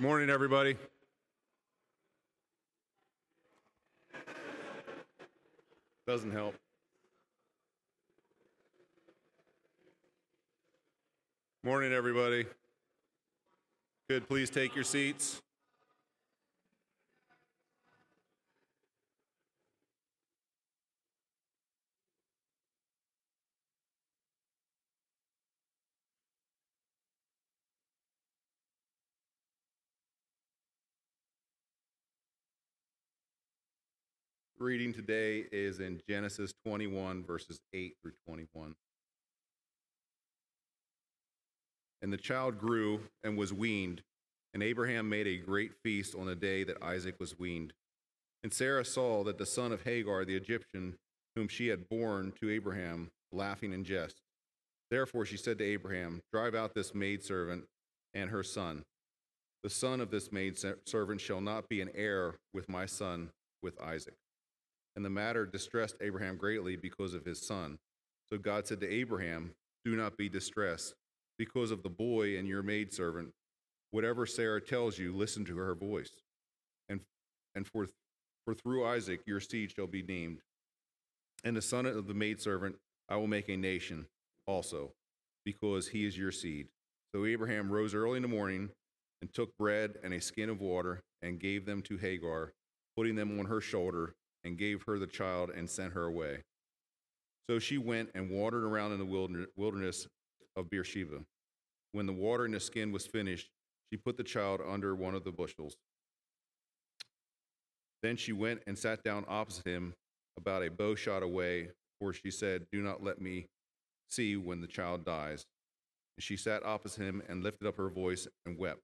Morning, everybody. Doesn't help. Morning, everybody. Good, please take your seats. Reading today is in Genesis 21, verses 8 through 21. And the child grew and was weaned, and Abraham made a great feast on the day that Isaac was weaned. And Sarah saw that the son of Hagar the Egyptian, whom she had borne to Abraham, laughing in jest. Therefore she said to Abraham, Drive out this maidservant and her son. The son of this maidservant shall not be an heir with my son, with Isaac. And the matter distressed Abraham greatly because of his son. So God said to Abraham, Do not be distressed because of the boy and your maidservant. Whatever Sarah tells you, listen to her voice. And, and for, for through Isaac your seed shall be named. And the son of the maidservant I will make a nation also, because he is your seed. So Abraham rose early in the morning and took bread and a skin of water and gave them to Hagar, putting them on her shoulder and gave her the child and sent her away. So she went and wandered around in the wilderness of Beersheba. When the water in the skin was finished, she put the child under one of the bushels. Then she went and sat down opposite him, about a bow shot away, for she said, Do not let me see when the child dies. And she sat opposite him and lifted up her voice and wept.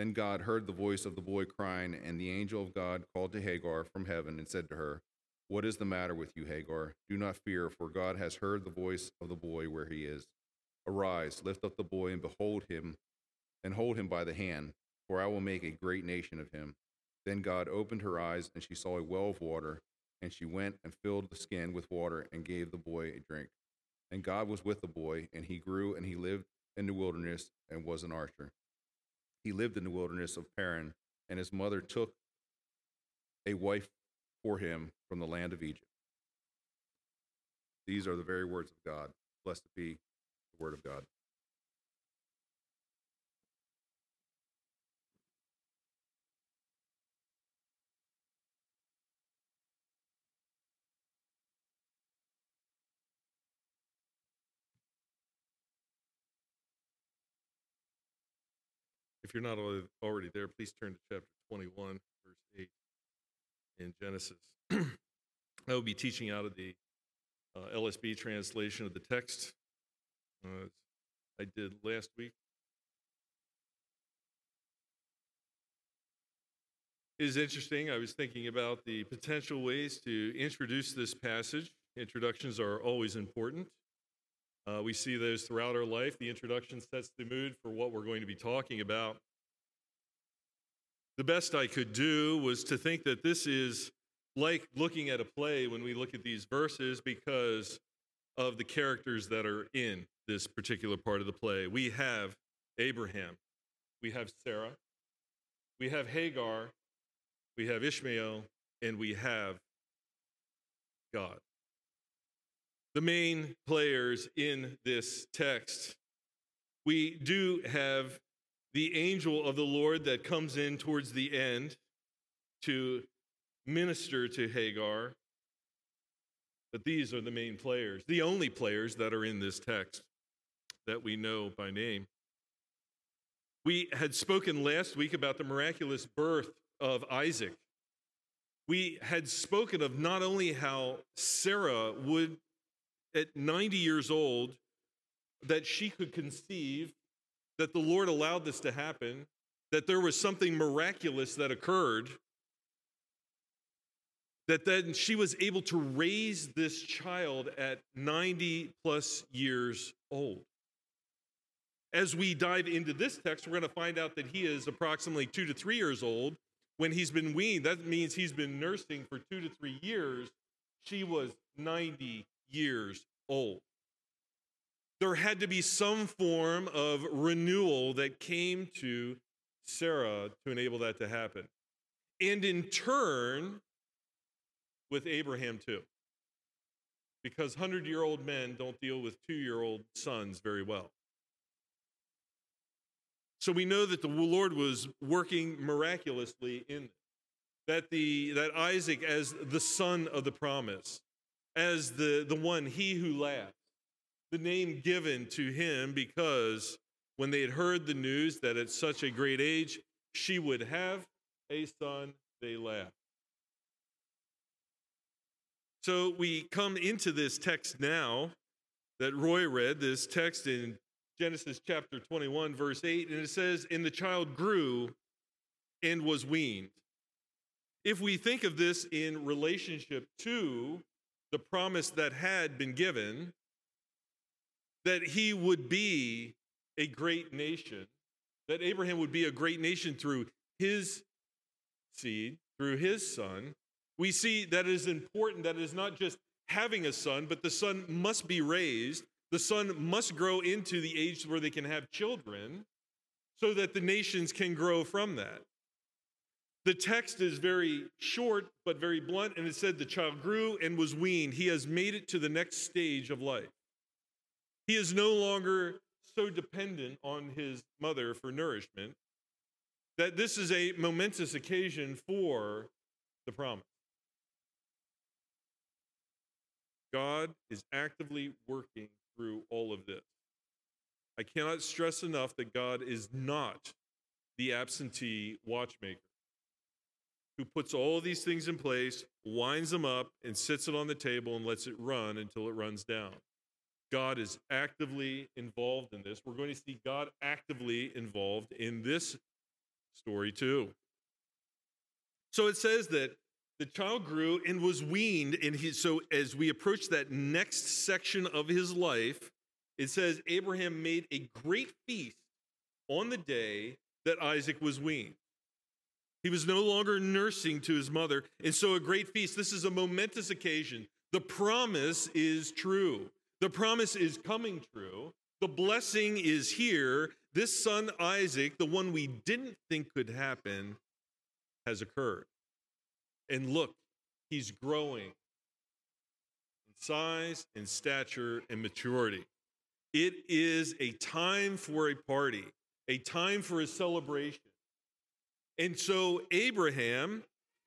Then God heard the voice of the boy crying, and the angel of God called to Hagar from heaven and said to her, What is the matter with you, Hagar? Do not fear, for God has heard the voice of the boy where he is. Arise, lift up the boy, and behold him, and hold him by the hand, for I will make a great nation of him. Then God opened her eyes, and she saw a well of water, and she went and filled the skin with water and gave the boy a drink. And God was with the boy, and he grew, and he lived in the wilderness and was an archer. He lived in the wilderness of Paran, and his mother took a wife for him from the land of Egypt. These are the very words of God. Blessed be the word of God. If you're not already there, please turn to chapter 21, verse 8 in Genesis. I will be teaching out of the uh, LSB translation of the text, uh, I did last week. It is interesting. I was thinking about the potential ways to introduce this passage. Introductions are always important. Uh, we see those throughout our life. The introduction sets the mood for what we're going to be talking about. The best I could do was to think that this is like looking at a play when we look at these verses because of the characters that are in this particular part of the play. We have Abraham, we have Sarah, we have Hagar, we have Ishmael, and we have God the main players in this text. We do have the angel of the Lord that comes in towards the end to minister to Hagar. But these are the main players, the only players that are in this text that we know by name. We had spoken last week about the miraculous birth of Isaac. We had spoken of not only how Sarah would at 90 years old that she could conceive, that the Lord allowed this to happen, that there was something miraculous that occurred, that then she was able to raise this child at 90 plus years old. As we dive into this text, we're going to find out that he is approximately two to three years old. When he's been weaned, that means he's been nursing for two to three years. She was 90 years old. There had to be some form of renewal that came to Sarah to enable that to happen. And in turn, with Abraham too. Because 100 year old men don't deal with two year old sons very well. So we know that the Lord was working miraculously in. That, the, that Isaac, as the son of the promise, as the, the one, he who laughs, the name given to him because when they had heard the news that at such a great age she would have a son, they laughed. So we come into this text now that Roy read, this text in Genesis chapter 21, verse 8, and it says, And the child grew and was weaned. If we think of this in relationship to the promise that had been given, that he would be a great nation, that Abraham would be a great nation through his seed, through his son, we see that it is important that it is not just having a son, but the son must be raised. The son must grow into the age where they can have children so that the nations can grow from that. The text is very short but very blunt, and it said the child grew and was weaned. He has made it to the next stage of life. He is no longer so dependent on his mother for nourishment that this is a momentous occasion for the promise. God is actively working through all of this. I cannot stress enough that God is not the absentee watchmaker who puts all these things in place, winds them up, and sits it on the table and lets it run until it runs down. God is actively involved in this. We're going to see God actively involved in this story too. So it says that the child grew and was weaned and he so as we approach that next section of his life it says abraham made a great feast on the day that isaac was weaned he was no longer nursing to his mother. And so a great feast this is a momentous occasion. The promise is true. The promise is coming true. The blessing is here. This son isaac the one we didn't think could happen has occurred. And look, he's growing in size and stature and maturity. It is a time for a party, a time for a celebration. And so, Abraham,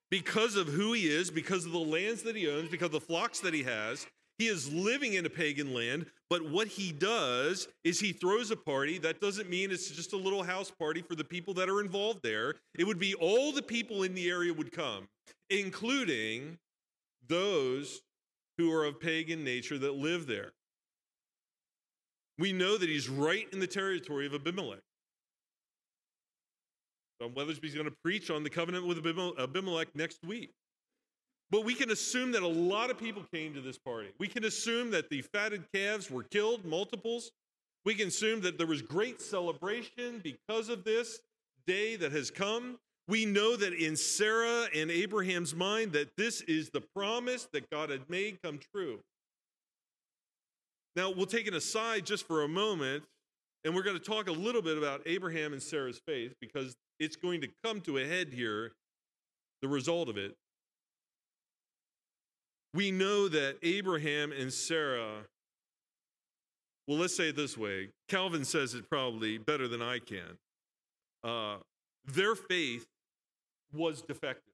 because of who he is, because of the lands that he owns, because of the flocks that he has, he is living in a pagan land, but what he does is he throws a party. That doesn't mean it's just a little house party for the people that are involved there. It would be all the people in the area would come, including those who are of pagan nature that live there. We know that he's right in the territory of Abimelech. John Weathersby's going to preach on the covenant with Abimelech next week. But we can assume that a lot of people came to this party. We can assume that the fatted calves were killed, multiples. We can assume that there was great celebration because of this day that has come. We know that in Sarah and Abraham's mind that this is the promise that God had made come true. Now, we'll take an aside just for a moment, and we're going to talk a little bit about Abraham and Sarah's faith because it's going to come to a head here, the result of it. We know that Abraham and Sarah, well, let's say it this way Calvin says it probably better than I can. Uh, their faith was defective.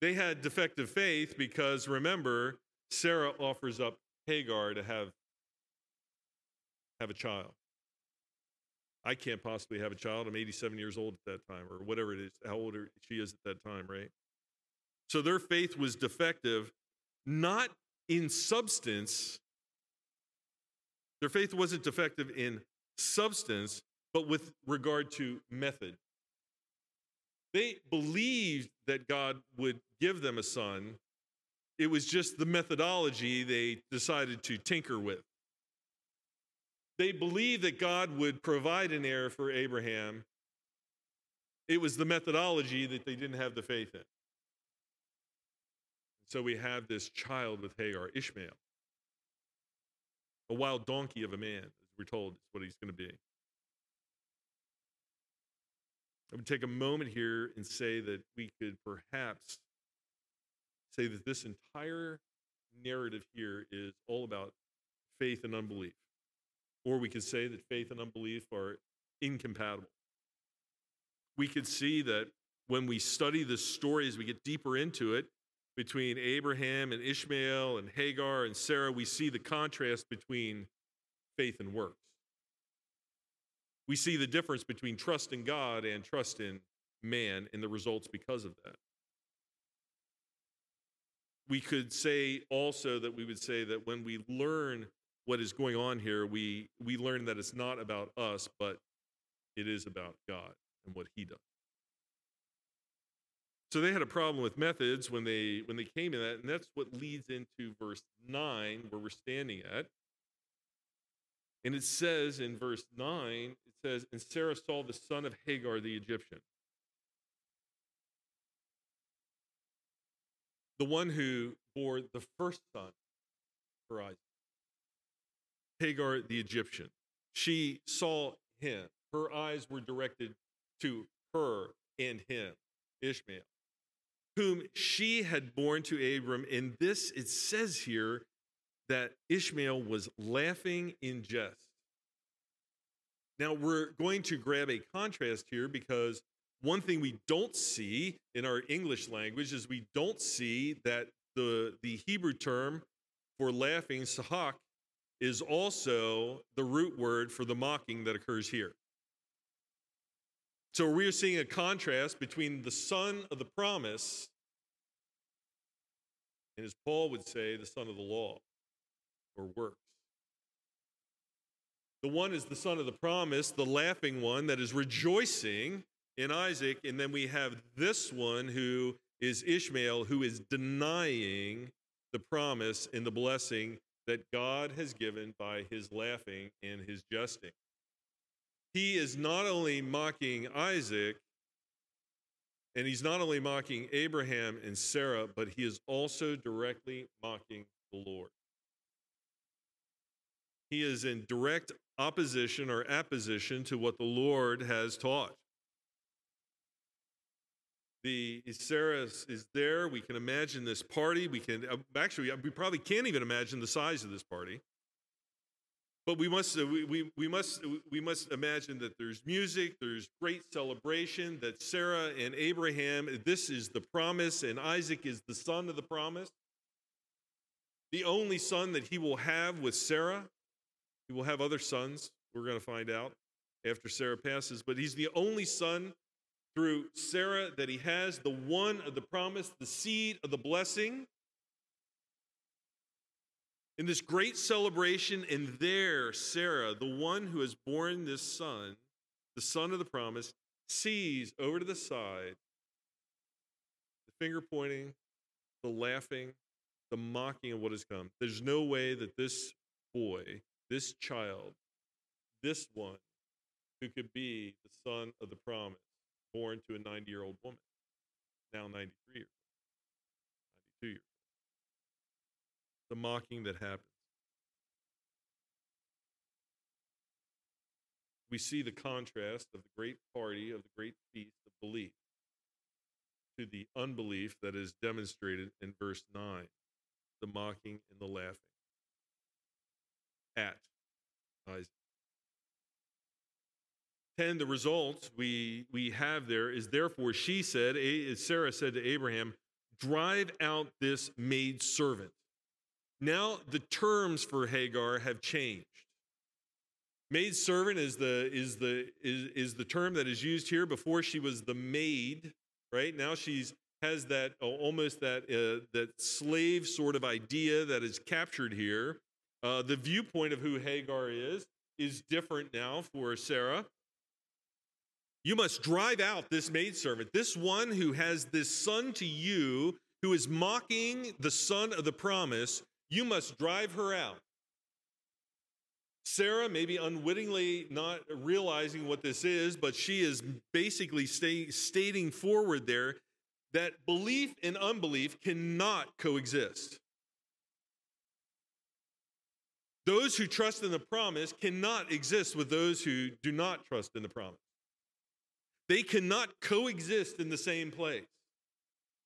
They had defective faith because remember, Sarah offers up Hagar to have, have a child. I can't possibly have a child. I'm 87 years old at that time, or whatever it is, how old she is at that time, right? So their faith was defective, not in substance. Their faith wasn't defective in substance, but with regard to method. They believed that God would give them a son. It was just the methodology they decided to tinker with. They believed that God would provide an heir for Abraham. It was the methodology that they didn't have the faith in. So we have this child with Hagar, Ishmael. A wild donkey of a man, as we're told, is what he's going to be. I would take a moment here and say that we could perhaps say that this entire narrative here is all about faith and unbelief. Or we could say that faith and unbelief are incompatible. We could see that when we study the story, as we get deeper into it, between Abraham and Ishmael and Hagar and Sarah, we see the contrast between faith and works. We see the difference between trust in God and trust in man and the results because of that. We could say also that we would say that when we learn what is going on here, we, we learn that it's not about us, but it is about God and what He does. So they had a problem with methods when they when they came in that, and that's what leads into verse 9, where we're standing at. And it says in verse 9, it says, And Sarah saw the son of Hagar the Egyptian. The one who bore the first son for Isaac. Hagar the Egyptian. She saw him. Her eyes were directed to her and him, Ishmael, whom she had borne to Abram. In this, it says here that Ishmael was laughing in jest. Now, we're going to grab a contrast here because one thing we don't see in our English language is we don't see that the, the Hebrew term for laughing, sahak, is also the root word for the mocking that occurs here. So we are seeing a contrast between the son of the promise and, as Paul would say, the son of the law or works. The one is the son of the promise, the laughing one that is rejoicing in Isaac. And then we have this one who is Ishmael, who is denying the promise and the blessing that God has given by his laughing and his jesting. He is not only mocking Isaac, and he's not only mocking Abraham and Sarah, but he is also directly mocking the Lord. He is in direct opposition or apposition to what the Lord has taught. The Sarah is there. We can imagine this party. We can uh, actually we probably can't even imagine the size of this party. But we must uh, we, we, we must we must imagine that there's music, there's great celebration, that Sarah and Abraham, this is the promise, and Isaac is the son of the promise. The only son that he will have with Sarah. He will have other sons, we're going to find out after Sarah passes, but he's the only son through Sarah that he has, the one of the promise, the seed of the blessing. In this great celebration, and there, Sarah, the one who has borne this son, the son of the promise, sees over to the side the finger pointing, the laughing, the mocking of what has come. There's no way that this boy, this child, this one who could be the son of the promise, born to a 90 year old woman, now 93 years old, 92 years old. The mocking that happens. We see the contrast of the great party, of the great feast of belief, to the unbelief that is demonstrated in verse 9 the mocking and the laughing at Isaac. 10, the result we, we have there is therefore she said, Sarah said to Abraham, drive out this maid servant. Now the terms for Hagar have changed. Maid servant is the, is, the, is, is the term that is used here. Before she was the maid, right? Now she's has that almost that uh, that slave sort of idea that is captured here. Uh, the viewpoint of who Hagar is is different now for Sarah. You must drive out this maidservant, this one who has this son to you, who is mocking the son of the promise. You must drive her out. Sarah, maybe unwittingly not realizing what this is, but she is basically stay, stating forward there that belief and unbelief cannot coexist. Those who trust in the promise cannot exist with those who do not trust in the promise. They cannot coexist in the same place.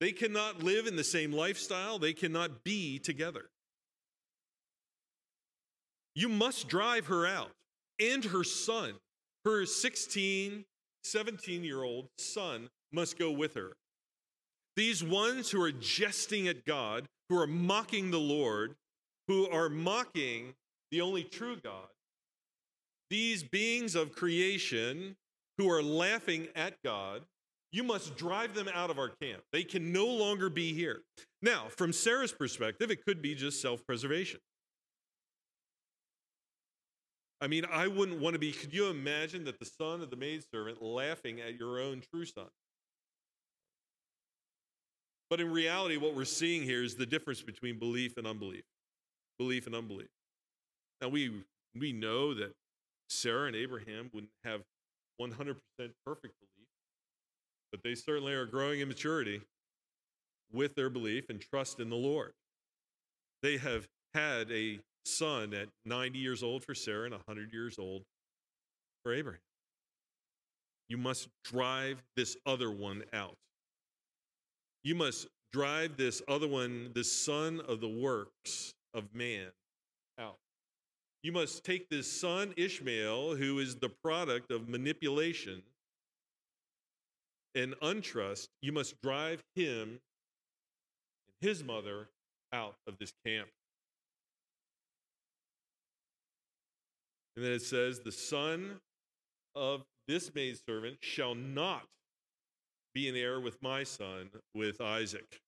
They cannot live in the same lifestyle. They cannot be together. You must drive her out and her son, her 16, 17 year old son, must go with her. These ones who are jesting at God, who are mocking the Lord, who are mocking the only true God, these beings of creation who are laughing at God, you must drive them out of our camp. They can no longer be here. Now, from Sarah's perspective, it could be just self preservation. I mean, I wouldn't want to be. Could you imagine that the son of the maidservant laughing at your own true son? But in reality, what we're seeing here is the difference between belief and unbelief. Belief and unbelief. Now, we, we know that Sarah and Abraham wouldn't have 100% perfect belief, but they certainly are growing in maturity with their belief and trust in the Lord. They have had a son at 90 years old for Sarah and 100 years old for Abraham. You must drive this other one out. You must drive this other one, the son of the works of man, out. You must take this son, Ishmael, who is the product of manipulation and untrust, you must drive him and his mother out of this camp. And then it says, The son of this maidservant shall not be an heir with my son, with Isaac.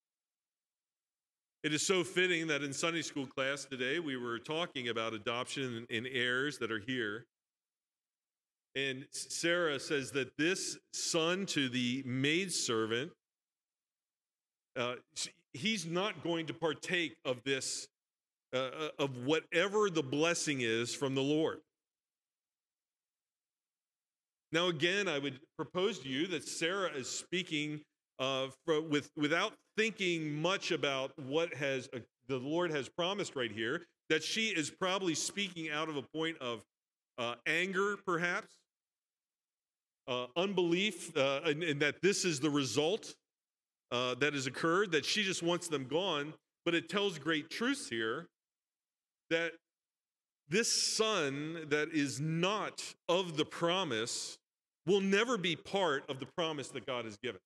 It is so fitting that in Sunday school class today we were talking about adoption and heirs that are here. And Sarah says that this son to the maidservant, uh, he's not going to partake of this, uh, uh, of whatever the blessing is from the Lord. Now, again, I would propose to you that Sarah is speaking uh, with, without thinking much about what has uh, the Lord has promised right here, that she is probably speaking out of a point of uh, anger, perhaps, uh, unbelief, uh, and, and, that this is the result uh, that has occurred, that she just wants them gone. But it tells great truths here that this son that is not of the promise will never be part of the promise that God has given.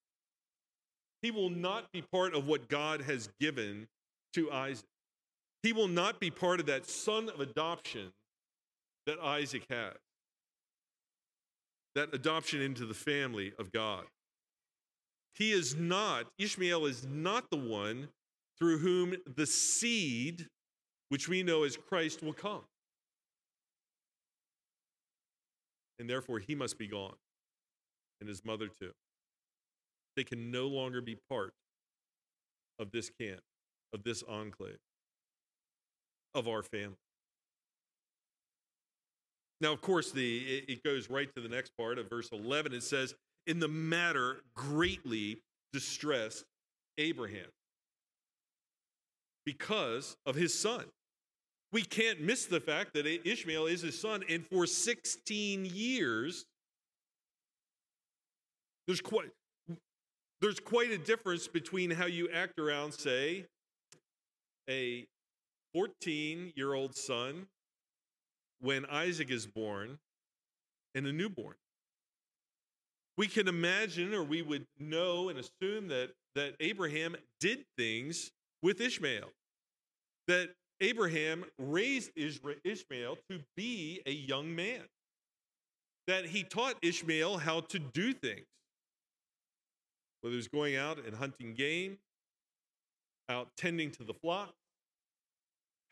He will not be part of what God has given to Isaac. He will not be part of that son of adoption that Isaac has. That adoption into the family of God. He is not, Ishmael is not the one through whom the seed, which we know as Christ, will come. And therefore, he must be gone and his mother too. They can no longer be part of this camp, of this enclave, of our family. Now, of course, the it goes right to the next part of verse 11. It says, In the matter greatly distressed Abraham because of his son. We can't miss the fact that Ishmael is his son, and for 16 years, there's quite, there's quite a difference between how you act around, say, a 14 year old son when Isaac is born and a newborn. We can imagine, or we would know and assume that, that Abraham did things with Ishmael, that Abraham raised Ishmael to be a young man, that he taught Ishmael how to do things whether he's going out and hunting game, out tending to the flock,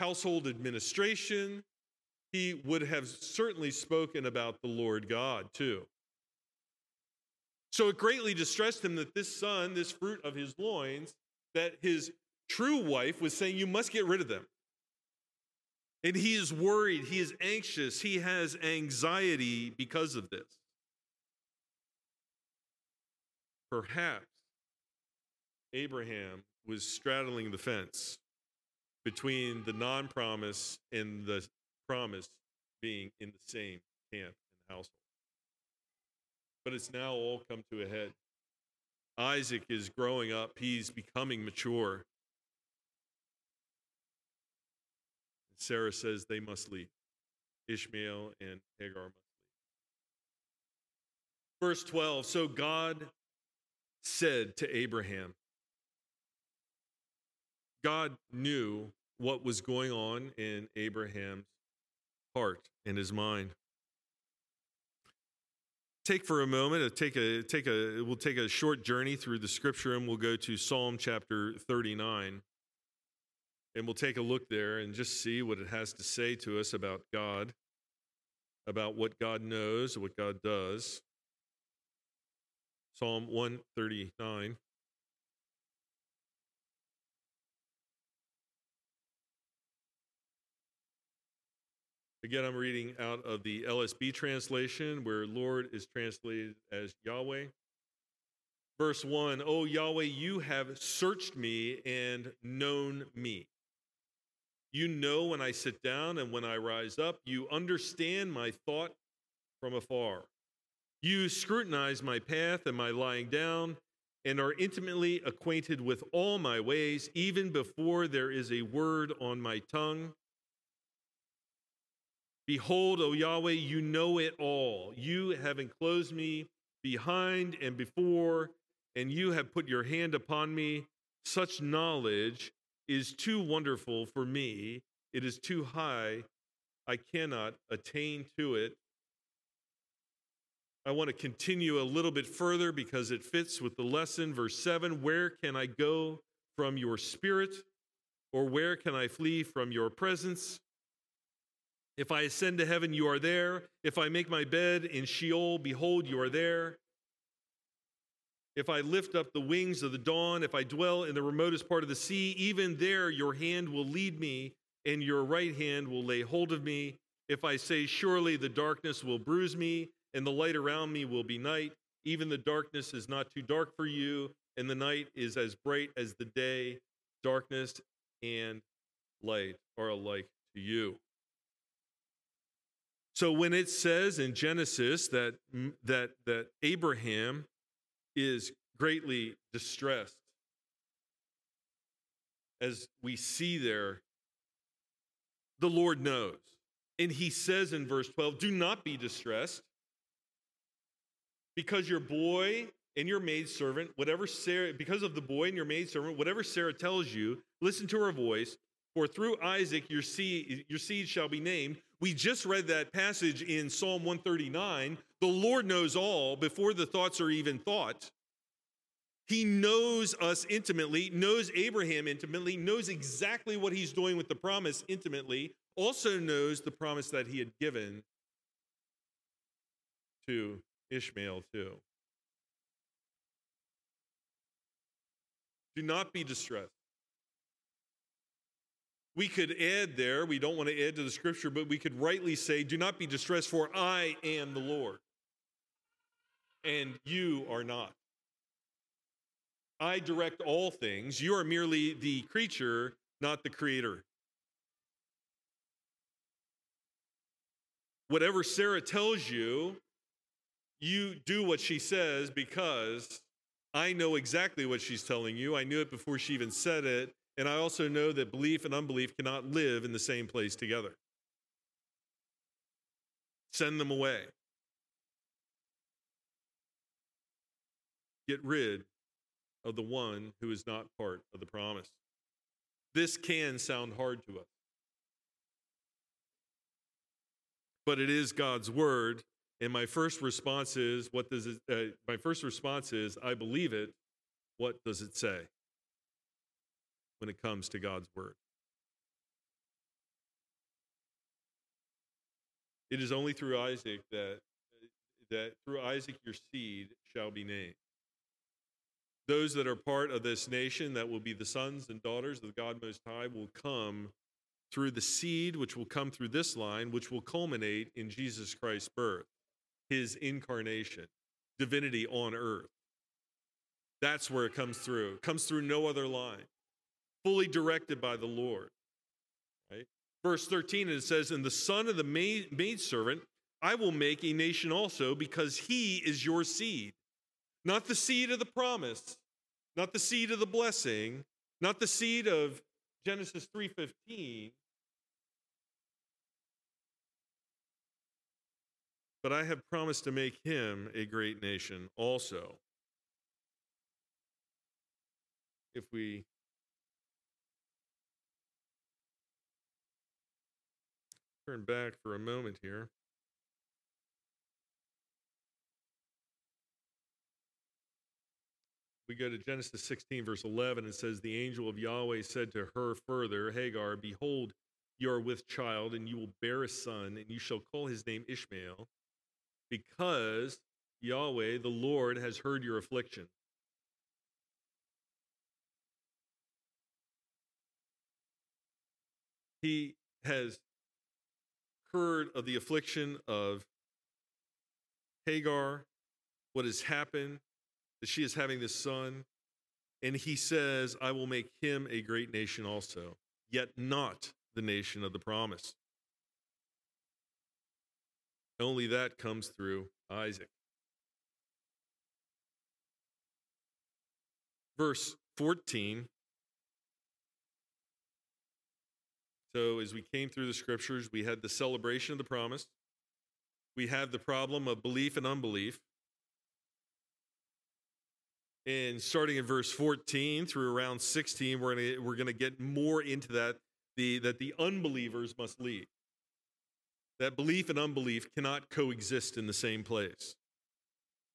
household administration, he would have certainly spoken about the Lord God too. So it greatly distressed him that this son, this fruit of his loins, that his true wife was saying, You must get rid of them. And he is worried, he is anxious, he has anxiety because of this. Perhaps Abraham was straddling the fence between the non promise and the promise being in the same camp and household. but it's now all come to a head. Isaac is growing up, he's becoming mature. Sarah says they must leave. Ishmael and Hagar must leave. Verse 12 So God said to Abraham, God knew what was going on in Abraham's heart and his mind. Take for a moment, uh, take a take a we'll take a short journey through the scripture and we'll go to Psalm chapter 39. And we'll take a look there and just see what it has to say to us about God, about what God knows, what God does. Psalm 139. Again, I'm reading out of the LSB translation where Lord is translated as Yahweh. Verse 1 O Yahweh, you have searched me and known me. You know when I sit down and when I rise up. You understand my thought from afar. You scrutinize my path and my lying down and are intimately acquainted with all my ways, even before there is a word on my tongue. Behold, O Yahweh, you know it all. You have enclosed me behind and before, and you have put your hand upon me. Such knowledge is too wonderful for me. It is too high. I cannot attain to it. I want to continue a little bit further because it fits with the lesson. Verse 7 Where can I go from your spirit? Or where can I flee from your presence? If I ascend to heaven, you are there. If I make my bed in Sheol, behold, you are there. If I lift up the wings of the dawn, if I dwell in the remotest part of the sea, even there your hand will lead me, and your right hand will lay hold of me. If I say, Surely the darkness will bruise me, and the light around me will be night, even the darkness is not too dark for you, and the night is as bright as the day. Darkness and light are alike to you. So when it says in Genesis that, mm, that, that Abraham is greatly distressed, as we see there, the Lord knows. And he says in verse 12, Do not be distressed, because your boy and your maidservant, whatever Sarah, because of the boy and your maidservant, whatever Sarah tells you, listen to her voice, for through Isaac your seed, your seed shall be named. We just read that passage in Psalm 139. The Lord knows all before the thoughts are even thought. He knows us intimately, knows Abraham intimately, knows exactly what he's doing with the promise intimately, also knows the promise that he had given to Ishmael, too. Do not be distressed. We could add there, we don't want to add to the scripture, but we could rightly say, Do not be distressed, for I am the Lord, and you are not. I direct all things. You are merely the creature, not the creator. Whatever Sarah tells you, you do what she says because I know exactly what she's telling you. I knew it before she even said it. And I also know that belief and unbelief cannot live in the same place together. Send them away. Get rid of the one who is not part of the promise. This can sound hard to us. But it is God's word, and my first response is, what does it, uh, my first response is, I believe it. What does it say? when it comes to God's word. It is only through Isaac that, that through Isaac your seed shall be named. Those that are part of this nation, that will be the sons and daughters of God Most High, will come through the seed, which will come through this line, which will culminate in Jesus Christ's birth, his incarnation, divinity on earth. That's where it comes through. It comes through no other line fully directed by the Lord. Right? Verse 13, and it says, And the son of the maid, maidservant I will make a nation also because he is your seed. Not the seed of the promise, not the seed of the blessing, not the seed of Genesis 3:15. But I have promised to make him a great nation also. If we turn back for a moment here. We go to Genesis 16, verse 11. It says, The angel of Yahweh said to her further, Hagar, behold, you are with child, and you will bear a son, and you shall call his name Ishmael, because Yahweh, the Lord, has heard your affliction. He has heard of the affliction of Hagar, what has happened, that she is having this son. And he says, I will make him a great nation also, yet not the nation of the promise. Only that comes through Isaac. Verse 14 So, as we came through the scriptures, we had the celebration of the promise. We have the problem of belief and unbelief. And starting in verse 14 through around 16, we're going we're gonna get more into that, the, that the unbelievers must leave. That belief and unbelief cannot coexist in the same place.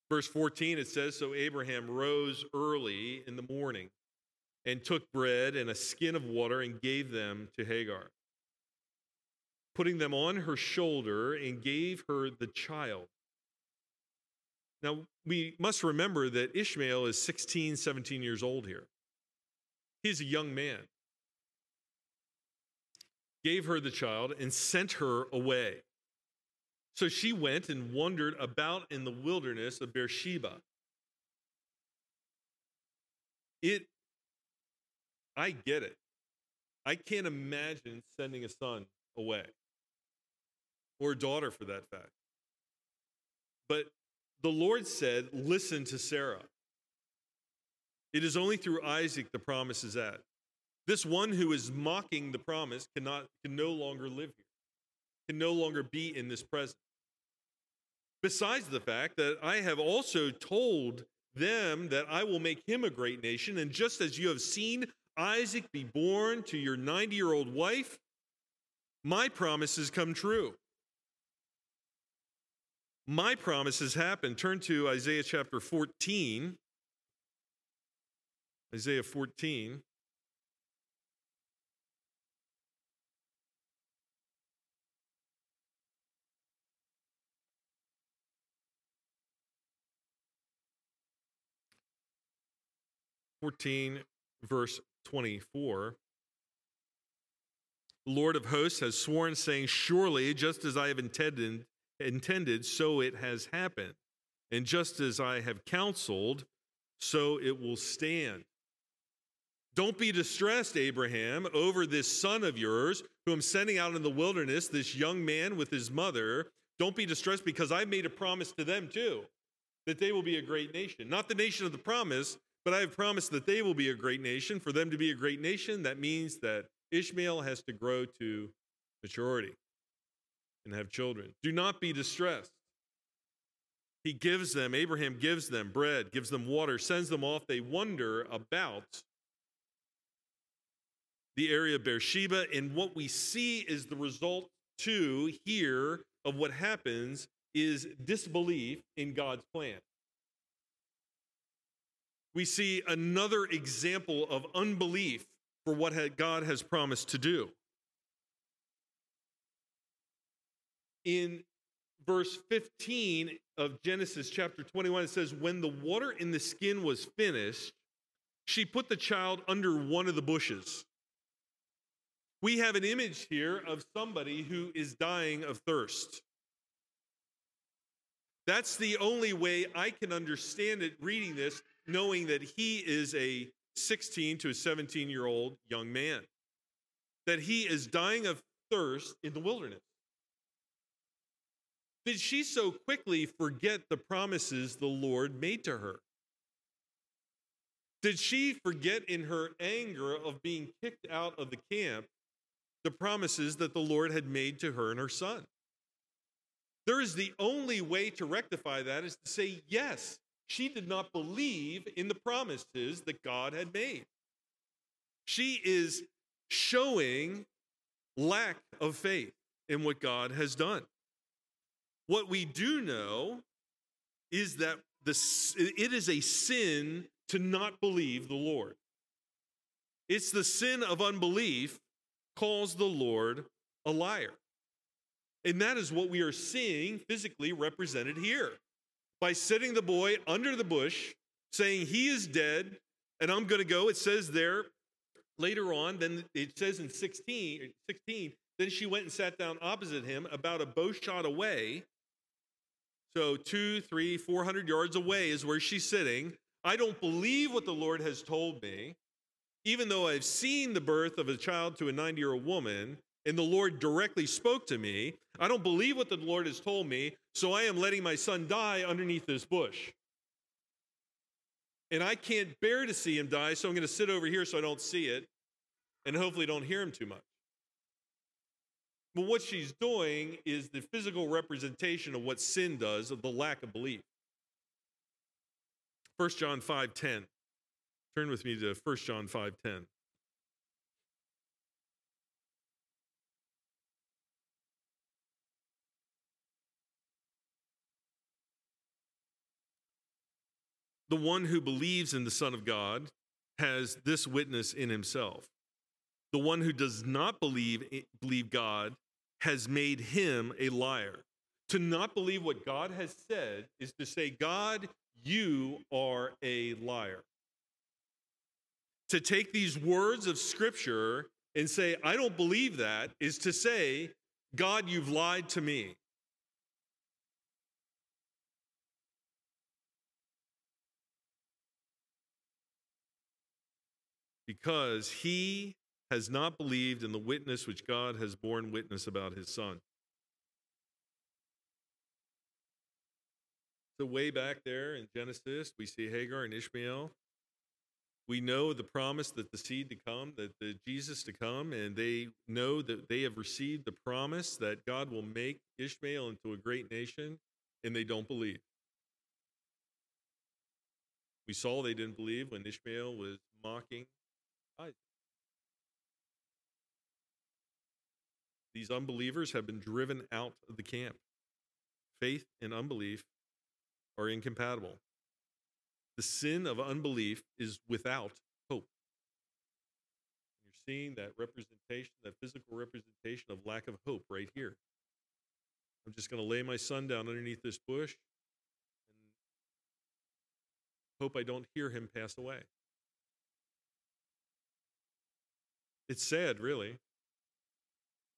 Verse 14, it says So Abraham rose early in the morning and took bread and a skin of water and gave them to Hagar, putting them on her shoulder and gave her the child. Now, we must remember that Ishmael is 16, 17 years old here. He's a young man. Gave her the child and sent her away. So she went and wandered about in the wilderness of Beersheba. It I get it. I can't imagine sending a son away or a daughter for that fact. But the Lord said, Listen to Sarah. It is only through Isaac the promise is at. This one who is mocking the promise cannot can no longer live here, can no longer be in this present. Besides the fact that I have also told them that I will make him a great nation, and just as you have seen Isaac be born to your 90 year old wife, my promises come true. My promises happen. Turn to Isaiah chapter 14. Isaiah 14. Fourteen, verse 24. The Lord of hosts has sworn, saying, Surely, just as I have intended, intended, so it has happened. And just as I have counseled, so it will stand. Don't be distressed, Abraham, over this son of yours, who I'm sending out in the wilderness, this young man with his mother. Don't be distressed because I made a promise to them too, that they will be a great nation. Not the nation of the promise, but I have promised that they will be a great nation. For them to be a great nation, that means that Ishmael has to grow to maturity and have children. Do not be distressed. He gives them, Abraham gives them bread, gives them water, sends them off. They wonder about the area of Beersheba. And what we see is the result, too, here of what happens is disbelief in God's plan we see another example of unbelief for what God has promised to do. In verse 15 of Genesis chapter 21, it says, When the water in the skin was finished, she put the child under one of the bushes. We have an image here of somebody who is dying of thirst. That's the only way I can understand it reading this knowing that he is a 16 to a 17 year old young man, that he is dying of thirst in the wilderness. did she so quickly forget the promises the Lord made to her? Did she forget in her anger of being kicked out of the camp the promises that the Lord had made to her and her son? There is the only way to rectify that is to say, yes, she did not believe in the promises that God had made. She is showing lack of faith in what God has done. What we do know is that the, it is a sin to not believe the Lord. It's the sin of unbelief calls the Lord a liar. And that is what we are seeing physically represented here by setting the boy under the bush, saying, He is dead, and I'm going to go. It says there later on, then it says in 16, 16, then she went and sat down opposite him about a bow shot away. So two, three, four hundred yards away is where she's sitting. I don't believe what the Lord has told me, even though I've seen the birth of a child to a 90 year old woman, and the Lord directly spoke to me. I don't believe what the Lord has told me, so I am letting my son die underneath this bush. And I can't bear to see him die, so I'm going to sit over here so I don't see it and hopefully don't hear him too much. But what she's doing is the physical representation of what sin does, of the lack of belief. 1 John 5:10. Turn with me to 1 John 5:10. The one who believes in the Son of God has this witness in himself. The one who does not believe, eh, believe God has made him a liar. To not believe what God has said is to say, God, you are a liar. To take these words of Scripture and say, I don't believe that, is to say, God, you've lied to me. Because he has not believed in the witness which God has borne witness about his son. So, way back there in Genesis, we see Hagar and Ishmael. We know the promise that the seed to come, that the Jesus to come, and they know that they have received the promise that God will make Ishmael into a great nation, and they don't believe. We saw they didn't believe when Ishmael was mocking These unbelievers have been driven out of the camp. Faith and unbelief are incompatible. The sin of unbelief is without hope. You're seeing that representation, that physical representation of lack of hope right here. I'm just going to lay my son down underneath this bush and hope I don't hear him pass away. It's sad, really.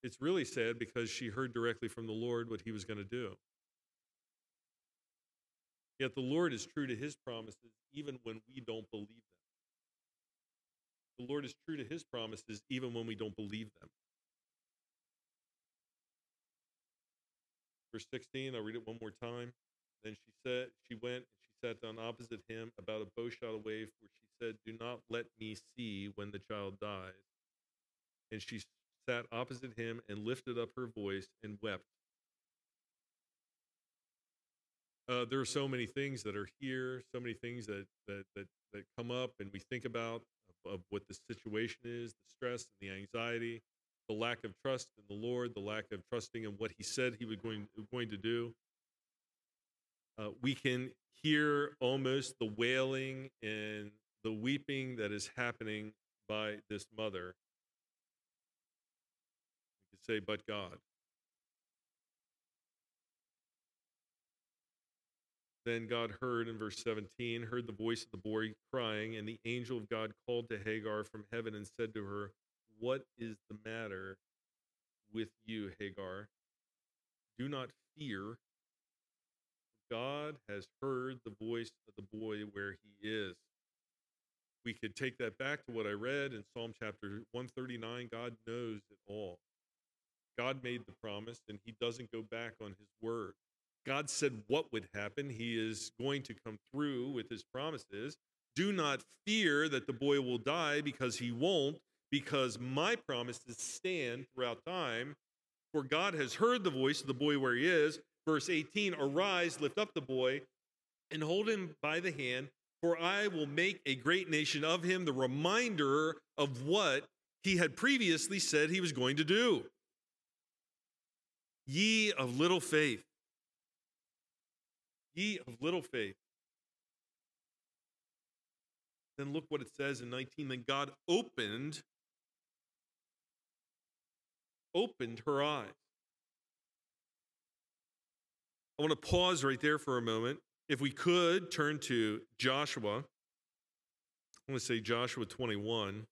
It's really sad because she heard directly from the Lord what he was going to do. Yet the Lord is true to his promises even when we don't believe them. The Lord is true to his promises even when we don't believe them. Verse 16, I'll read it one more time. Then she said, she went and she sat down opposite him about a bowshot away, for she said, Do not let me see when the child dies. And she sat opposite him and lifted up her voice and wept. Uh, there are so many things that are here, so many things that that that, that come up, and we think about of, of what the situation is, the stress and the anxiety, the lack of trust in the Lord, the lack of trusting in what He said He was going going to do. Uh, we can hear almost the wailing and the weeping that is happening by this mother say, but God. Then God heard in verse 17, heard the voice of the boy crying, and the angel of God called to Hagar from heaven and said to her, What is the matter with you, Hagar? Do not fear. God has heard the voice of the boy where he is. We could take that back to what I read in Psalm chapter 139. God knows it all. God made the promise and he doesn't go back on his word. God said what would happen. He is going to come through with his promises. Do not fear that the boy will die because he won't, because my promises stand throughout time. For God has heard the voice of the boy where he is. Verse 18 Arise, lift up the boy, and hold him by the hand, for I will make a great nation of him, the reminder of what he had previously said he was going to do. Ye of little faith. Ye of little faith. Then look what it says in 19. Then God opened, opened her eyes. I want to pause right there for a moment. If we could turn to Joshua, I want to say Joshua 21.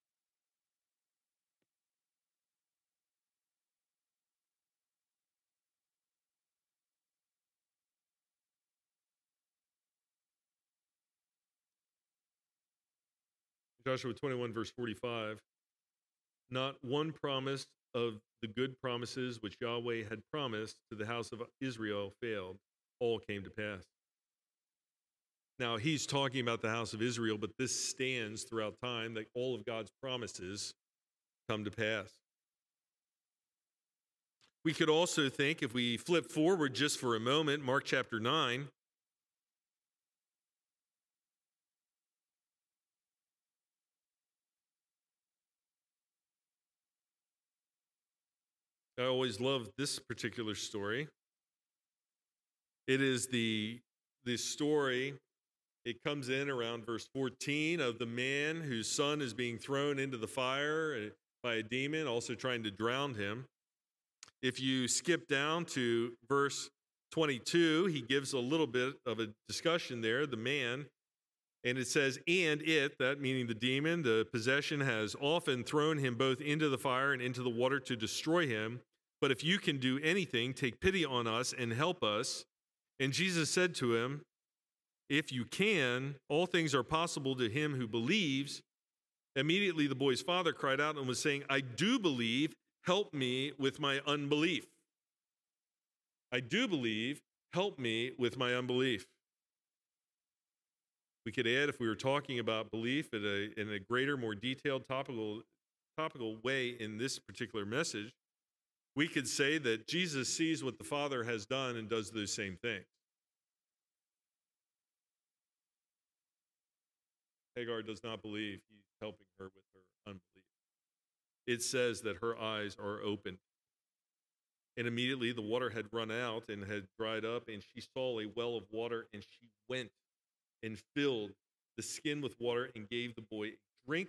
Joshua 21, verse 45. Not one promise of the good promises which Yahweh had promised to the house of Israel failed. All came to pass. Now, he's talking about the house of Israel, but this stands throughout time that all of God's promises come to pass. We could also think, if we flip forward just for a moment, Mark chapter 9, I always love this particular story. It is the the story. It comes in around verse 14 of the man whose son is being thrown into the fire uh, by a demon, also trying to drown him. If you skip down to verse 22, he gives a little bit of a discussion there. The man and it says, and it, that meaning the demon, the possession has often thrown him both into the fire and into the water to destroy him. But if you can do anything, take pity on us and help us. And Jesus said to him, If you can, all things are possible to him who believes. Immediately the boy's father cried out and was saying, I do believe, help me with my unbelief. I do believe, help me with my unbelief. We could add, if we were talking about belief in a, in a greater, more detailed, topical, topical way in this particular message, we could say that Jesus sees what the Father has done and does those same things. Hagar does not believe he's helping her with her unbelief. It says that her eyes are opened. And immediately the water had run out and had dried up, and she saw a well of water, and she went and filled the skin with water and gave the boy drink.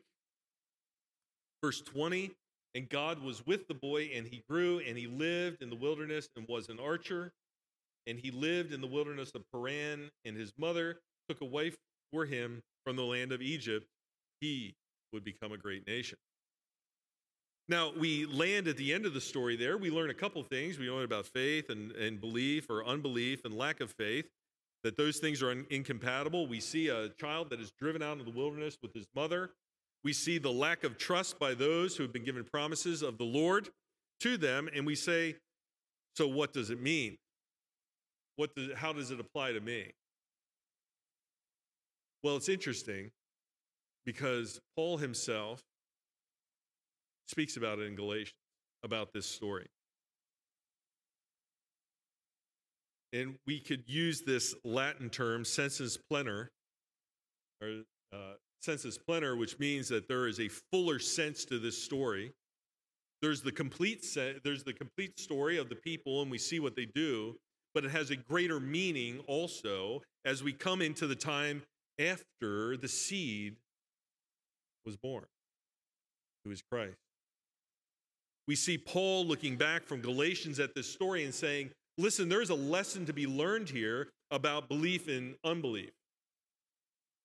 Verse 20 And God was with the boy, and he grew, and he lived in the wilderness and was an archer. And he lived in the wilderness of Paran, and his mother took a wife for him from the land of Egypt. He would become a great nation. Now, we land at the end of the story there. We learn a couple things. We learn about faith and, and belief or unbelief and lack of faith that those things are incompatible. We see a child that is driven out of the wilderness with his mother. We see the lack of trust by those who have been given promises of the Lord to them, and we say, so what does it mean? What does, how does it apply to me? Well, it's interesting because Paul himself speaks about it in Galatians, about this story. And we could use this Latin term, sensus plenior, or uh, sensus plenior, which means that there is a fuller sense to this story. There's the complete se- there's the complete story of the people, and we see what they do, but it has a greater meaning also as we come into the time after the seed was born, who is Christ. We see Paul looking back from Galatians at this story and saying, Listen, there's a lesson to be learned here about belief and unbelief.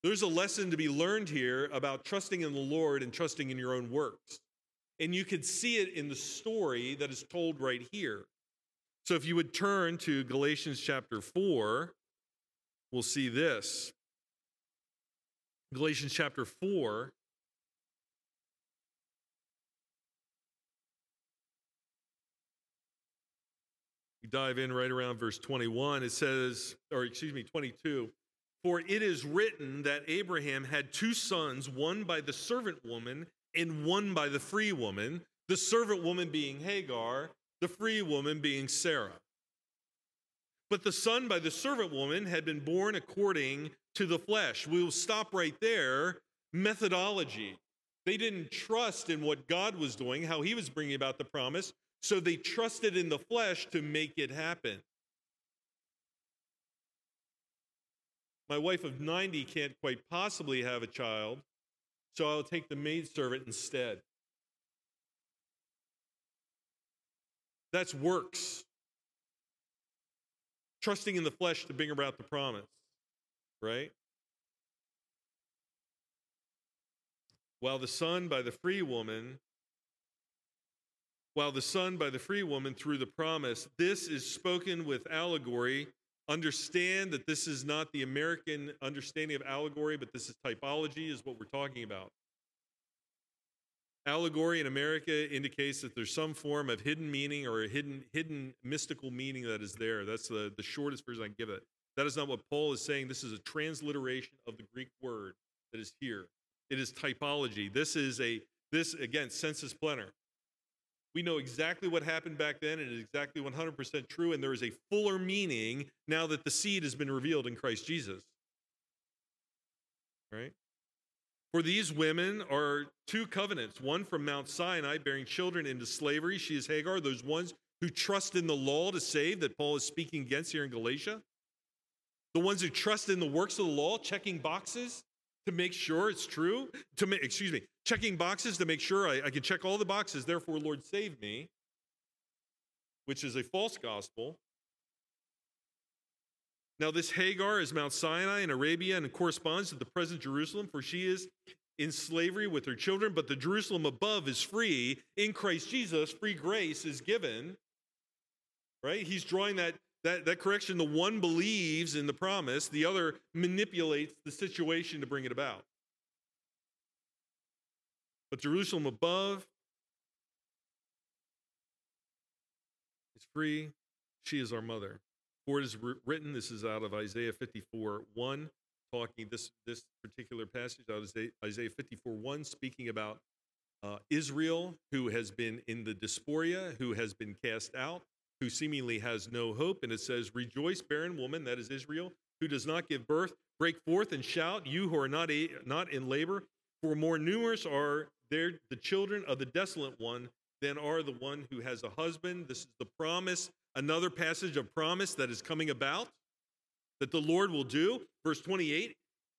There's a lesson to be learned here about trusting in the Lord and trusting in your own works. And you can see it in the story that is told right here. So if you would turn to Galatians chapter 4, we'll see this. Galatians chapter 4, dive in right around verse 21. It says, or excuse me, 22. For it is written that Abraham had two sons, one by the servant woman and one by the free woman, the servant woman being Hagar, the free woman being Sarah. But the son by the servant woman had been born according to the flesh. We will stop right there. Methodology. They didn't trust in what God was doing, how he was bringing about the promise, so they trusted in the flesh to make it happen. My wife of 90 can't quite possibly have a child, so I'll take the maidservant instead. That's works. Trusting in the flesh to bring about the promise, right? While the son by the free woman, while the son by the free woman through the promise, this is spoken with allegory. Understand that this is not the American understanding of allegory, but this is typology, is what we're talking about. Allegory in America indicates that there's some form of hidden meaning or a hidden, hidden mystical meaning that is there. That's the, the shortest version I can give it. That is not what Paul is saying. This is a transliteration of the Greek word that is here. It is typology. This is a, this again, sensus plenior. We know exactly what happened back then, and it is exactly 100% true, and there is a fuller meaning now that the seed has been revealed in Christ Jesus. Right? For these women are two covenants one from Mount Sinai, bearing children into slavery. She is Hagar, those ones who trust in the law to save that Paul is speaking against here in Galatia. The ones who trust in the works of the law, checking boxes to make sure it's true, to make, excuse me, checking boxes to make sure I, I can check all the boxes, therefore, Lord, save me, which is a false gospel. Now, this Hagar is Mount Sinai in Arabia and corresponds to the present Jerusalem, for she is in slavery with her children, but the Jerusalem above is free. In Christ Jesus, free grace is given. Right? He's drawing that, that, that correction. The one believes in the promise, the other manipulates the situation to bring it about. But Jerusalem above is free. She is our mother. For it is written, this is out of Isaiah 54 1, talking this, this particular passage out of Isaiah 54 1, speaking about uh, Israel, who has been in the diaspora, who has been cast out, who seemingly has no hope. And it says, Rejoice, barren woman, that is Israel, who does not give birth. Break forth and shout, you who are not, a, not in labor, for more numerous are there the children of the desolate one than are the one who has a husband. This is the promise another passage of promise that is coming about that the Lord will do. Verse 28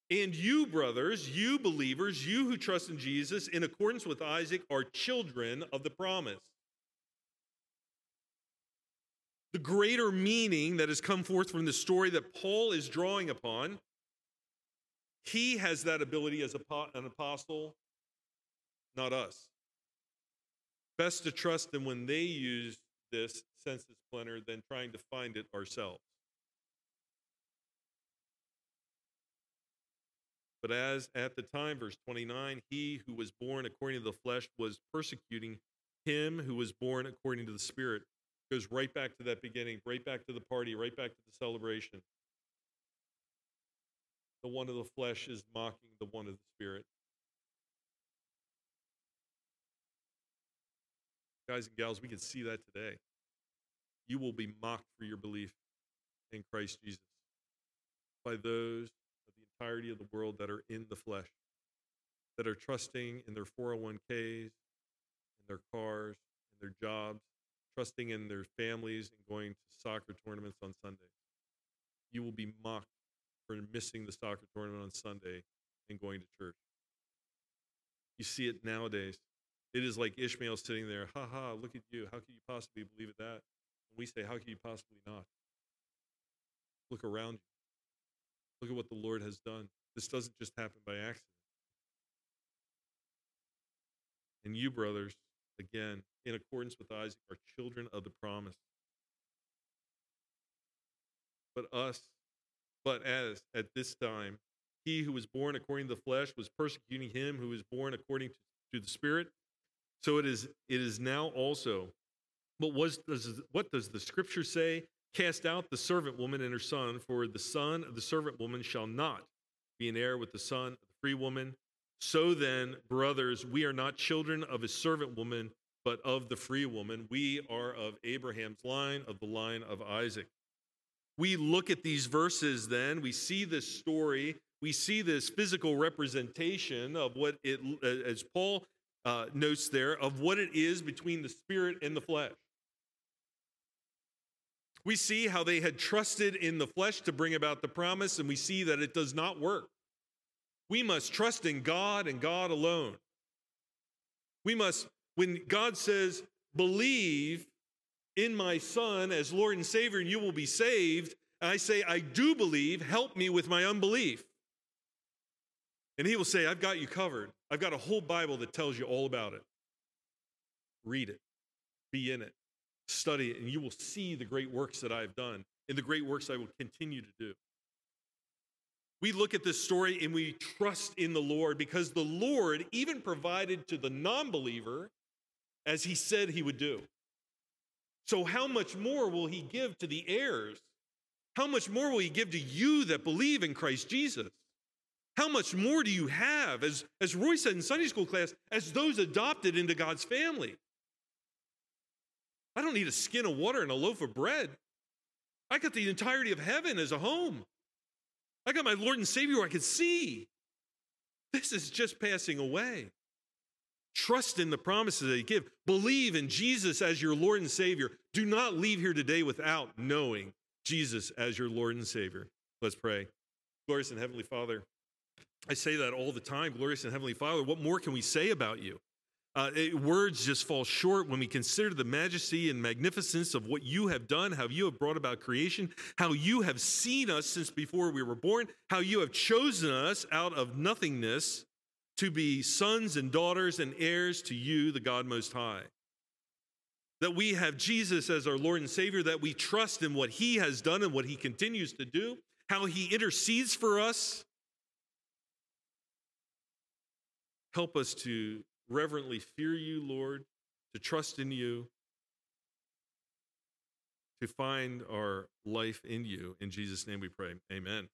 And you, brothers, you believers, you who trust in Jesus, in accordance with Isaac, are children of the promise. The greater meaning that has come forth from the story that Paul is drawing upon, he has that ability as an apostle, not us. Best to trust them when they use this sensus plenior than trying to find it ourselves. But as at the time, verse 29, he who was born according to the flesh was persecuting him who was born according to the Spirit. Goes right back to that beginning, right back to the party, right back to the celebration. The one of the flesh is mocking the one of the Spirit. Guys and gals, we can see that today you will be mocked for your belief in Christ Jesus by those of the entirety of the world that are in the flesh, that are trusting in their 401ks, in their cars, in their jobs, trusting in their families and going to soccer tournaments on Sundays. You will be mocked for missing the soccer tournament on Sunday and going to church. You see it nowadays. It is like Ishmael sitting there, ha ha, look at you. How could you possibly believe that? And we say, How can you possibly not? Look around you. Look at what the Lord has done. This doesn't just happen by accident. And you, brothers, again, in accordance with Isaac, are children of the promise. But us, but as at this time, he who was born according to the flesh was persecuting him who was born according to, to the Spirit. So it is, it is now also But was, does, what does the scripture say? Cast out the servant woman and her son, for the son of the servant woman shall not be an heir with the son of the free woman. So then, brothers, we are not children of a servant woman, but of the free woman. We are of Abraham's line, of the line of Isaac. We look at these verses, then, we see this story, we see this physical representation of what it, as Paul uh, notes there, of what it is between the spirit and the flesh. We see how they had trusted in the flesh to bring about the promise, and we see that it does not work. We must trust in God and God alone. We must, when God says, believe in my Son as Lord and Savior, and you will be saved, I say, I do believe, help me with my unbelief. And He will say, I've got you covered. I've got a whole Bible that tells you all about it. Read it, be in it study it, and you will see the great works that I have done and the great works I will continue to do. We look at this story and we trust in the Lord because the Lord even provided to the non believer as he said he would do. So, how much more will he give to the heirs? How much more will he give to you that believe in Christ Jesus? How much more do you have, as, as Roy said in Sunday school class, as those adopted into God's family? I don't need a skin of water and a loaf of bread. I got the entirety of heaven as a home. I got my Lord and Savior I can see. This is just passing away. Trust in the promises that He give. Believe in Jesus as your Lord and Savior. Do not leave here today without knowing Jesus as your Lord and Savior. Let's pray. Glorious and Heavenly Father, I say that all the time. Glorious and Heavenly Father, what more can we say about you? Uh, it, words just fall short when we consider the majesty and magnificence of what you have done, how you have brought about creation, how you have seen us since before we were born, how you have chosen us out of nothingness to be sons and daughters and heirs to you, the God Most High. That we have Jesus as our Lord and Savior, that we trust in what He has done and what He continues to do, how He intercedes for us. Help us to reverently fear you, Lord, to trust in you, to find our life in you. In Jesus' name we pray. Amen.